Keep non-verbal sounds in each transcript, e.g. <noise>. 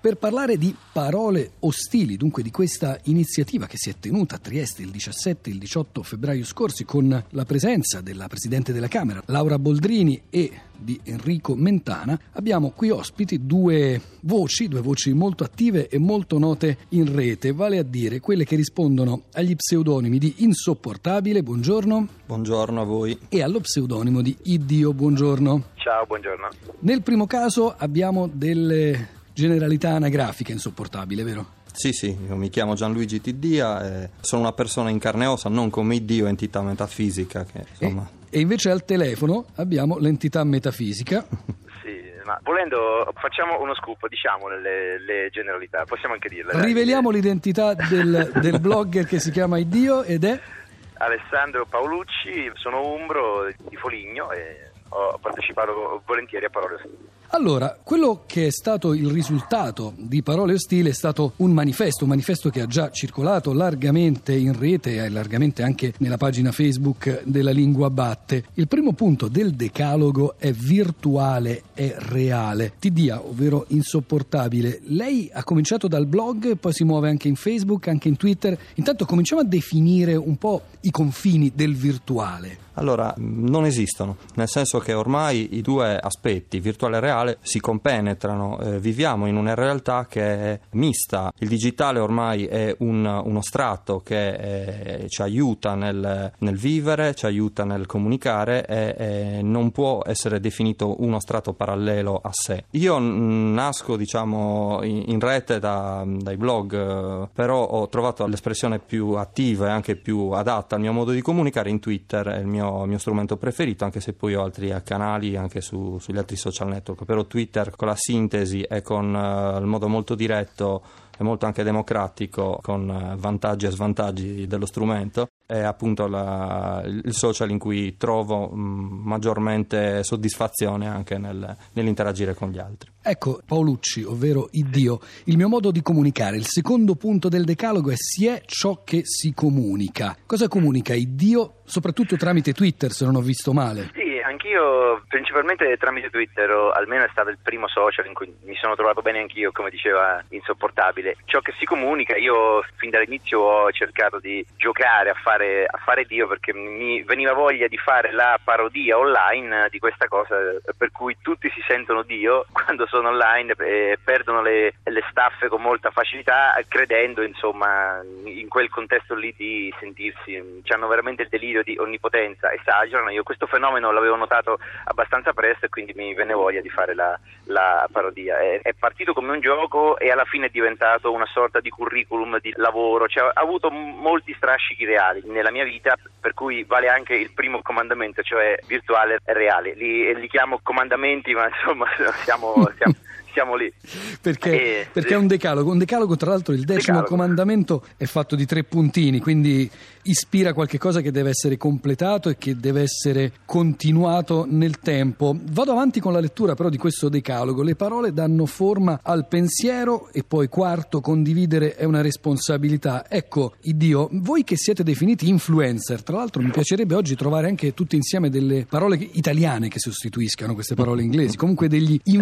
Per parlare di parole ostili, dunque di questa iniziativa che si è tenuta a Trieste il 17 e il 18 febbraio scorsi con la presenza della Presidente della Camera, Laura Boldrini e di Enrico Mentana, abbiamo qui ospiti due voci, due voci molto attive e molto note in rete, vale a dire quelle che rispondono agli pseudonimi di Insopportabile, buongiorno. Buongiorno a voi. E allo pseudonimo di Iddio, buongiorno. Ciao, buongiorno. Nel primo caso abbiamo delle generalità anagrafiche insopportabile, vero? Sì, sì, io mi chiamo Gianluigi Tiddia e sono una persona in carne e ossa, non come Dio, entità metafisica. Che, insomma... e, e invece al telefono abbiamo l'entità metafisica. <laughs> sì, ma volendo facciamo uno scoop, diciamo le, le generalità, possiamo anche dirle. Riveliamo l'identità del, del <laughs> blogger che si chiama Iddio ed è? Alessandro Paolucci, sono umbro di Foligno e ho partecipato volentieri a Parole. Allora, quello che è stato il risultato di Parole Ostili è stato un manifesto, un manifesto che ha già circolato largamente in rete e largamente anche nella pagina Facebook della Lingua Batte. Il primo punto del decalogo è virtuale e reale. TDA, ovvero insopportabile. Lei ha cominciato dal blog, poi si muove anche in Facebook, anche in Twitter. Intanto cominciamo a definire un po' i confini del virtuale. Allora, non esistono, nel senso che ormai i due aspetti, virtuale e reale, si compenetrano. Eh, viviamo in una realtà che è mista. Il digitale ormai è un, uno strato che eh, ci aiuta nel, nel, vivere, ci aiuta nel comunicare e, e, non può essere definito uno strato parallelo a sé. Io nasco, diciamo, in, in rete da, dai blog, eh, però ho trovato l'espressione più attiva e anche più adatta al mio modo di comunicare in Twitter, è il mio mio, strumento preferito, anche se poi ho altri canali anche su, sugli altri social network. Però Twitter con la sintesi e con uh, il modo molto diretto e molto anche democratico, con uh, vantaggi e svantaggi dello strumento, è appunto la, il social in cui trovo mh, mm, maggiormente soddisfazione anche nel, nell'interagire con gli altri. Ecco, Paolucci, ovvero Iddio, il mio modo di comunicare, il secondo punto del decalogo è si è ciò che si comunica. Cosa comunica Iddio, soprattutto tramite Twitter, se non ho visto male? Sì, anch'io principalmente tramite Twitter, almeno è stato il primo social in cui mi sono trovato bene anch'io, come diceva, insopportabile. Ciò che si comunica, io fin dall'inizio ho cercato di giocare a fare, a fare Dio perché mi veniva voglia di fare la parodia online di questa cosa per cui tutti si sentono Dio <laughs> quando sono online e perdono le, le staffe con molta facilità credendo insomma in quel contesto lì di sentirsi, hanno veramente il delirio di onnipotenza, esagerano. Io questo fenomeno l'avevo notato abbastanza presto e quindi mi venne voglia di fare la, la parodia. È, è, partito come un gioco e alla fine è diventato una sorta di curriculum di lavoro, cioè, ha avuto molti strascichi reali nella mia vita, per cui vale anche il primo comandamento, cioè virtuale e reale. Li, li chiamo comandamenti, ma insomma <laughs> siamo, siamo siamo lì. Perché, e, perché, è un decalogo. Un decalogo, tra l'altro, il decimo decalogo. comandamento è fatto di tre puntini, quindi ispira qualche cosa che deve essere completato e che deve essere continuato nel tempo. Vado avanti con la lettura però di questo decalogo. Le parole danno forma al pensiero e poi quarto, condividere è una responsabilità. Ecco, Dio, voi che siete definiti influencer, tra l'altro mi piacerebbe oggi trovare anche tutte insieme delle parole italiane che sostituiscano queste parole inglesi, comunque degli eh.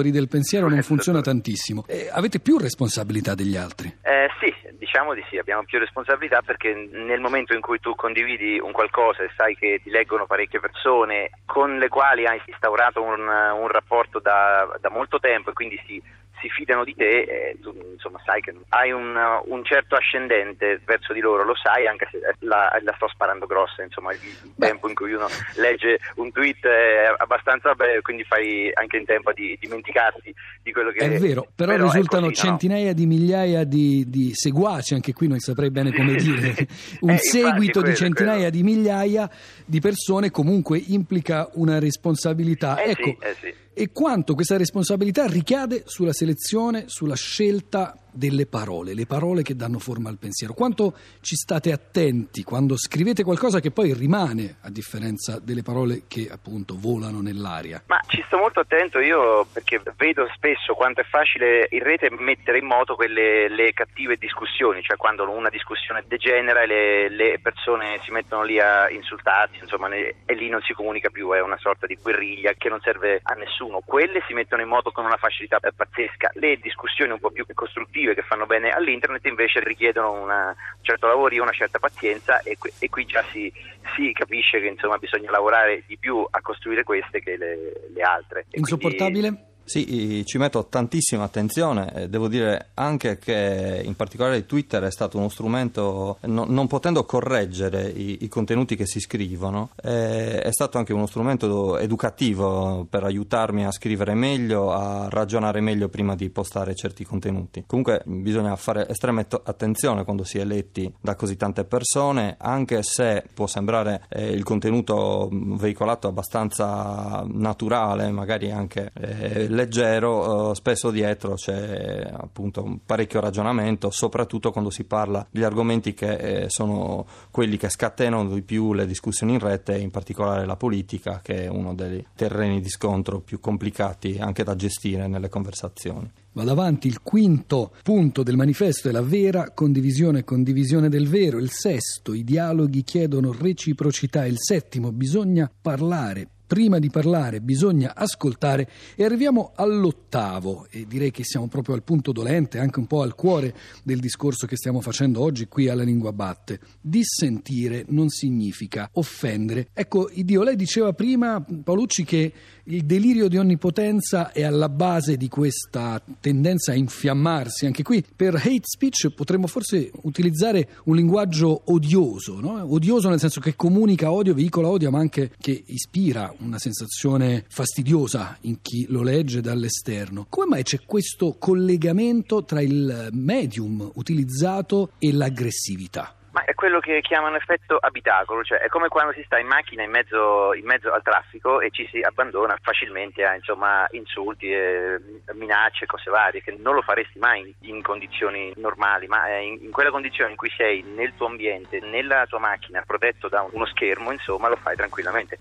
Influenzatori del pensiero non funziona tantissimo. Eh, avete più responsabilità degli altri? Eh, sì, diciamo di sì, abbiamo più responsabilità perché nel momento in cui tu condividi un qualcosa e sai che ti leggono parecchie persone con le quali hai instaurato un, un rapporto da, da molto tempo e quindi si si fidano di te e tu insomma sai che hai un, un, certo ascendente verso di loro, lo sai anche se la, la sto sparando grossa, insomma il, il tempo in cui uno legge un tweet è abbastanza breve, quindi fai anche in tempo a di, dimenticarti di quello che è. È vero, però, però risultano così, centinaia no? di migliaia di, di, seguaci, anche qui non saprei bene come dire, <laughs> un eh, seguito quello, di centinaia quello. di migliaia di persone comunque implica una responsabilità. Eh ecco, sì, eh sì e quanto questa responsabilità ricade sulla selezione, sulla scelta delle parole, le parole che danno forma al pensiero. Quanto ci state attenti quando scrivete qualcosa che poi rimane, a differenza delle parole che appunto volano nell'aria? Ma ci sto molto attento io perché vedo spesso quanto è facile in rete mettere in moto quelle le cattive discussioni, cioè quando una discussione degenera e le, le persone si mettono lì a insultarsi, insomma, ne, e lì non si comunica più, è una sorta di guerriglia che non serve a nessuno. Quelle si mettono in moto con una facilità pazzesca. Le discussioni un po' più costruttive che fanno bene all'internet invece richiedono una, un certo lavoro, una certa pazienza e, e qui già si, si, capisce che insomma, bisogna lavorare di più a costruire queste che le, le altre. E Insopportabile? Quindi, sì, ci metto tantissima attenzione, devo dire anche che in particolare Twitter è stato uno strumento, no, non potendo correggere i, i, contenuti che si scrivono, è, è stato anche uno strumento educativo per aiutarmi a scrivere meglio, a ragionare meglio prima di postare certi contenuti. Comunque bisogna fare estrema attenzione quando si è letti da così tante persone, anche se può sembrare eh, il contenuto veicolato abbastanza naturale, magari anche... Eh, leggero, eh, spesso dietro c'è appunto un parecchio ragionamento, soprattutto quando si parla degli argomenti che eh, sono quelli che scatenano di più le discussioni in rete, in particolare la politica, che è uno dei terreni di scontro più complicati anche da gestire nelle conversazioni. Vado avanti, il quinto punto del manifesto è la vera condivisione e condivisione del vero, il sesto. I dialoghi chiedono reciprocità, il settimo bisogna parlare prima di parlare bisogna ascoltare e arriviamo all'ottavo e direi che siamo proprio al punto dolente, anche un po' al cuore del discorso che stiamo facendo oggi qui alla Lingua Batte. Dissentire non significa offendere. Ecco, Dio, lei diceva prima, Paolucci, che il delirio di onnipotenza è alla base di questa tendenza a infiammarsi. Anche qui per hate speech potremmo forse utilizzare un linguaggio odioso, no? odioso nel senso che comunica odio, veicola odio, ma anche che ispira una sensazione fastidiosa in chi lo legge dall'esterno. Come mai c'è questo collegamento tra il medium utilizzato e l'aggressività? Ma è quello che chiamano effetto abitacolo, cioè è come quando si sta in macchina in mezzo, in mezzo al traffico e ci si abbandona facilmente a insomma, insulti, e minacce, cose varie, che non lo faresti mai in, condizioni normali, ma in, in, quella condizione in cui sei nel tuo ambiente, nella tua macchina, protetto da uno schermo, insomma, lo fai tranquillamente.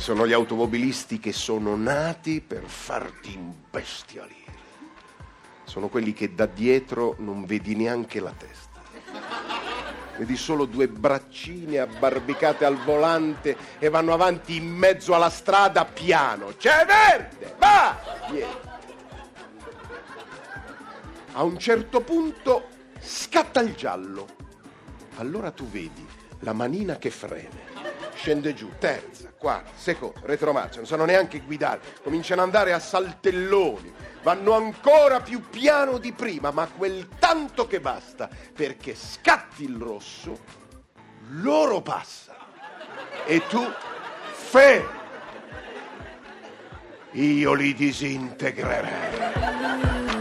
Sono gli automobilisti che sono nati per farti imbestialire. Sono quelli che da dietro non vedi neanche la testa. Vedi solo due braccine abbarbicate al volante e vanno avanti in mezzo alla strada piano. C'è verde! Va! Niente. A un certo punto scatta il giallo. Allora tu vedi la manina che frena scende giù, terza, quarta, seconda, retromarcia, non sanno neanche guidare, cominciano ad andare a saltelloni, vanno ancora più piano di prima, ma quel tanto che basta perché scatti il rosso, loro passano e tu fermi. Io li disintegrerei.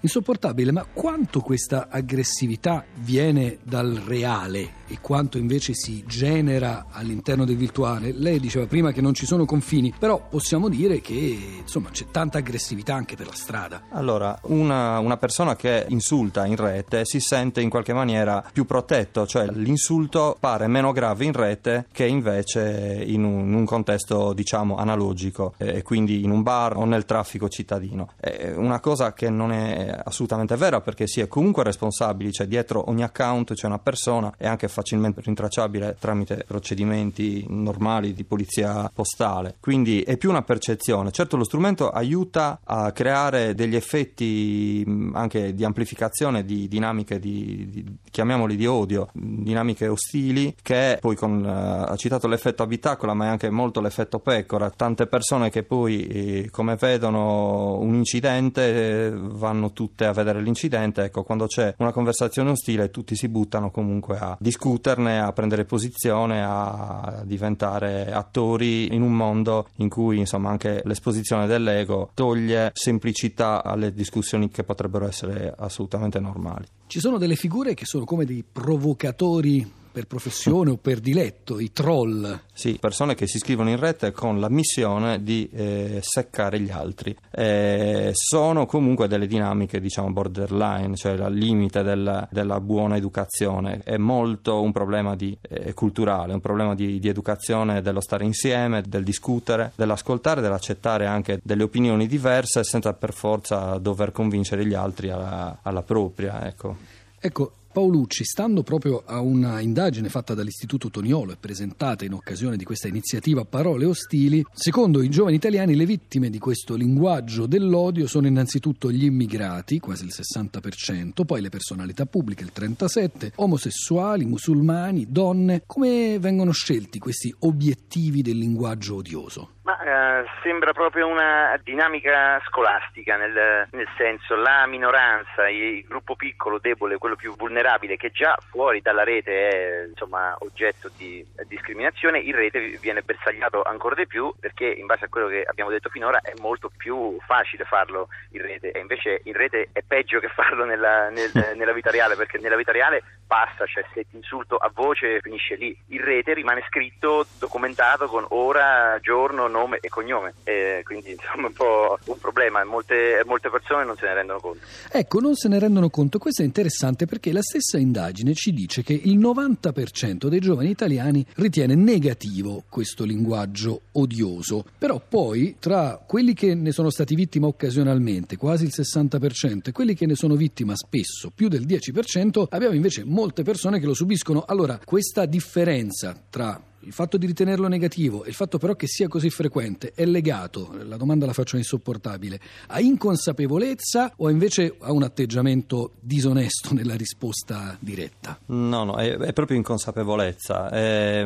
Insopportabile, ma quanto questa aggressività viene dal reale e quanto invece si genera all'interno del virtuale? Lei diceva prima che non ci sono confini, però possiamo dire che insomma c'è tanta aggressività anche per la strada. Allora, una, una persona che insulta in rete si sente in qualche maniera più protetto, cioè l'insulto pare meno grave in rete che invece in un, in un contesto diciamo analogico e quindi in un bar o nel traffico cittadino. È una cosa che non è assolutamente vera perché si è comunque responsabili, cioè dietro ogni account c'è una persona, è anche facilmente rintracciabile tramite procedimenti normali di polizia postale, quindi è più una percezione. Certo lo strumento aiuta a creare degli effetti anche di amplificazione di dinamiche di, di chiamiamoli di odio, dinamiche ostili che poi con uh, ha citato l'effetto abitacola ma è anche molto l'effetto pecora, tante persone che poi eh, come vedono un incidente eh, vanno tutte a vedere l'incidente, ecco, quando c'è una conversazione ostile tutti si buttano comunque a discuterne, a prendere posizione, a diventare attori in un mondo in cui insomma anche l'esposizione dell'ego toglie semplicità alle discussioni che potrebbero essere assolutamente normali. Ci sono delle figure che sono come dei provocatori per professione o per diletto, i troll. Sì, persone che si iscrivono in rete con la missione di eh, seccare gli altri. Eh, sono comunque delle dinamiche, diciamo, borderline, cioè al limite del, della buona educazione. È molto un problema di, eh, culturale, un problema di, di educazione, dello stare insieme, del discutere, dell'ascoltare, dell'accettare anche delle opinioni diverse senza per forza dover convincere gli altri alla, alla propria. Ecco. Ecco, Paolucci, stando proprio a una indagine fatta dall'Istituto Toniolo e presentata in occasione di questa iniziativa Parole Ostili, secondo i giovani italiani le vittime di questo linguaggio dell'odio sono innanzitutto gli immigrati, quasi il 60%, poi le personalità pubbliche, il 37%, omosessuali, musulmani, donne. Come vengono scelti questi obiettivi del linguaggio odioso? Ma eh, sembra proprio una dinamica scolastica, nel, nel, senso la minoranza, il gruppo piccolo, debole, quello più vulnerabile, che già fuori dalla rete è insomma, oggetto di discriminazione, in rete viene bersagliato ancora di più perché in base a quello che abbiamo detto finora è molto più facile farlo in rete. E invece in rete è peggio che farlo nella, nel, <laughs> nella vita reale perché nella vita reale basta, cioè se ti insulto a voce finisce lì, in rete rimane scritto, documentato con ora, giorno, nome e cognome, e quindi <laughs> insomma è un po' un problema, molte, molte persone non se ne rendono conto. Ecco, non se ne rendono conto, questo è interessante perché la stessa indagine ci dice che il 90% dei giovani italiani ritiene negativo questo linguaggio odioso, però poi tra quelli che ne sono stati vittima occasionalmente, quasi il 60%, e quelli che ne sono vittima spesso, più del 10%, abbiamo invece molte persone che lo subiscono. Allora, questa differenza tra il fatto di ritenerlo negativo e il fatto però che sia così frequente è legato, la domanda la faccio insopportabile, a inconsapevolezza o invece a un atteggiamento disonesto nella risposta diretta? No, no, è, è proprio inconsapevolezza, è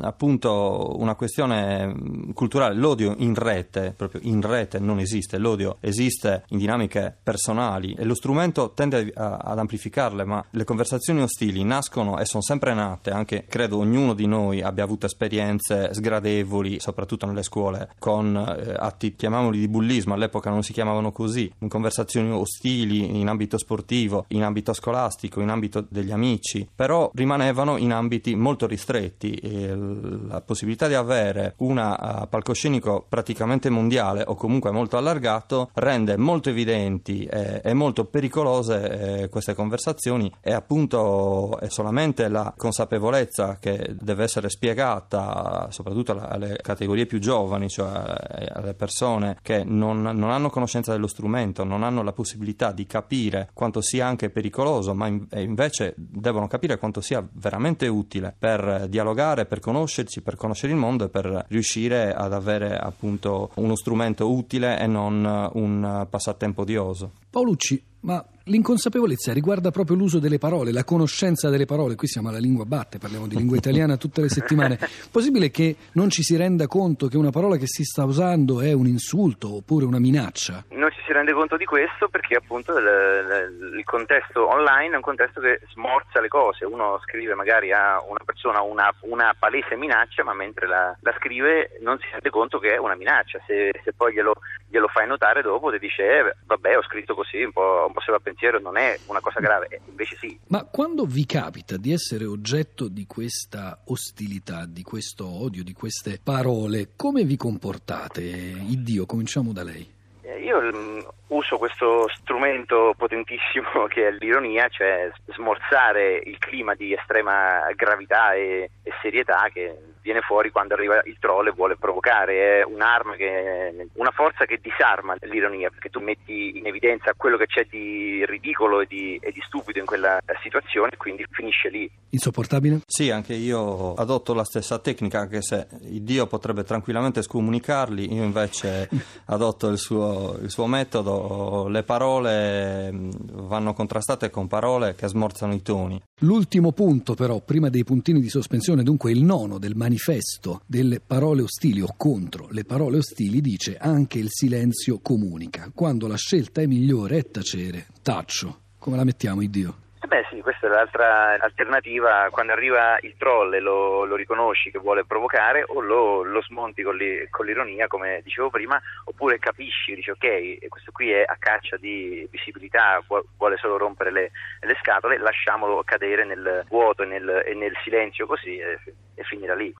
appunto una questione culturale. L'odio in rete, proprio in rete non esiste, l'odio esiste in dinamiche personali e lo strumento tende a, ad amplificarle, ma le conversazioni ostili nascono e sono sempre nate, anche credo ognuno di noi ha avuto esperienze sgradevoli, soprattutto nelle scuole, con eh, atti, chiamiamoli di bullismo, all'epoca non si chiamavano così, in conversazioni ostili in ambito sportivo, in ambito scolastico, in ambito degli amici, però rimanevano in ambiti molto ristretti. E la possibilità di avere un uh, palcoscenico praticamente mondiale o comunque molto allargato rende molto evidenti e, e molto pericolose eh, queste conversazioni e appunto è solamente la consapevolezza che deve essere spiegata soprattutto alle categorie più giovani, cioè alle persone che non, non, hanno conoscenza dello strumento, non hanno la possibilità di capire quanto sia anche pericoloso, ma in, invece devono capire quanto sia veramente utile per dialogare, per conoscerci, per conoscere il mondo e per riuscire ad avere appunto uno strumento utile e non un passatempo odioso. Paolucci, ma l'inconsapevolezza riguarda proprio l'uso delle parole, la conoscenza delle parole. Qui siamo alla lingua batte, parliamo di lingua italiana tutte le settimane. <laughs> Possibile che non ci si renda conto che una parola che si sta usando è un insulto oppure una minaccia? Non ci si rende conto di questo perché appunto il, il contesto online è un contesto che smorza le cose. Uno scrive magari a una persona una, una palese minaccia, ma mentre la, la, scrive non si rende conto che è una minaccia. Se, se poi glielo, glielo, fai notare dopo, ti dice eh, vabbè ho scritto così, un po', un po' se va pensiero, non è una cosa grave, eh, invece sì. Ma quando vi capita di essere oggetto di questa ostilità, di questo odio, di queste parole, come vi comportate? Iddio, cominciamo da lei. Eh, io mm, uso questo strumento potentissimo <laughs> che è l'ironia, cioè smorzare il clima di estrema gravità e, e serietà che viene fuori quando arriva il troll e vuole provocare, è un'arma che, una forza che disarma l'ironia, perché tu metti in evidenza quello che c'è di ridicolo e di, e di stupido in quella situazione e quindi finisce lì. Insopportabile? Sì, anche io adotto la stessa tecnica, anche se Dio potrebbe tranquillamente scomunicarli, io invece <laughs> adotto il suo, il suo metodo, le parole mm, vanno contrastate con parole che smorzano i toni. L'ultimo punto però, prima dei puntini di sospensione, dunque il nono del manifesto manifesto delle parole ostili o contro le parole ostili dice anche il silenzio comunica. Quando la scelta è migliore è tacere, taccio. Come la mettiamo, Iddio? Beh sì, questa è l'altra alternativa, quando arriva il troll e lo, lo riconosci che vuole provocare o lo, lo smonti con, li, con, l'ironia come dicevo prima, oppure capisci, dici ok, questo qui è a caccia di visibilità, vuole solo rompere le, le scatole, lasciamolo cadere nel vuoto e nel, e nel silenzio così e, e finirà lì.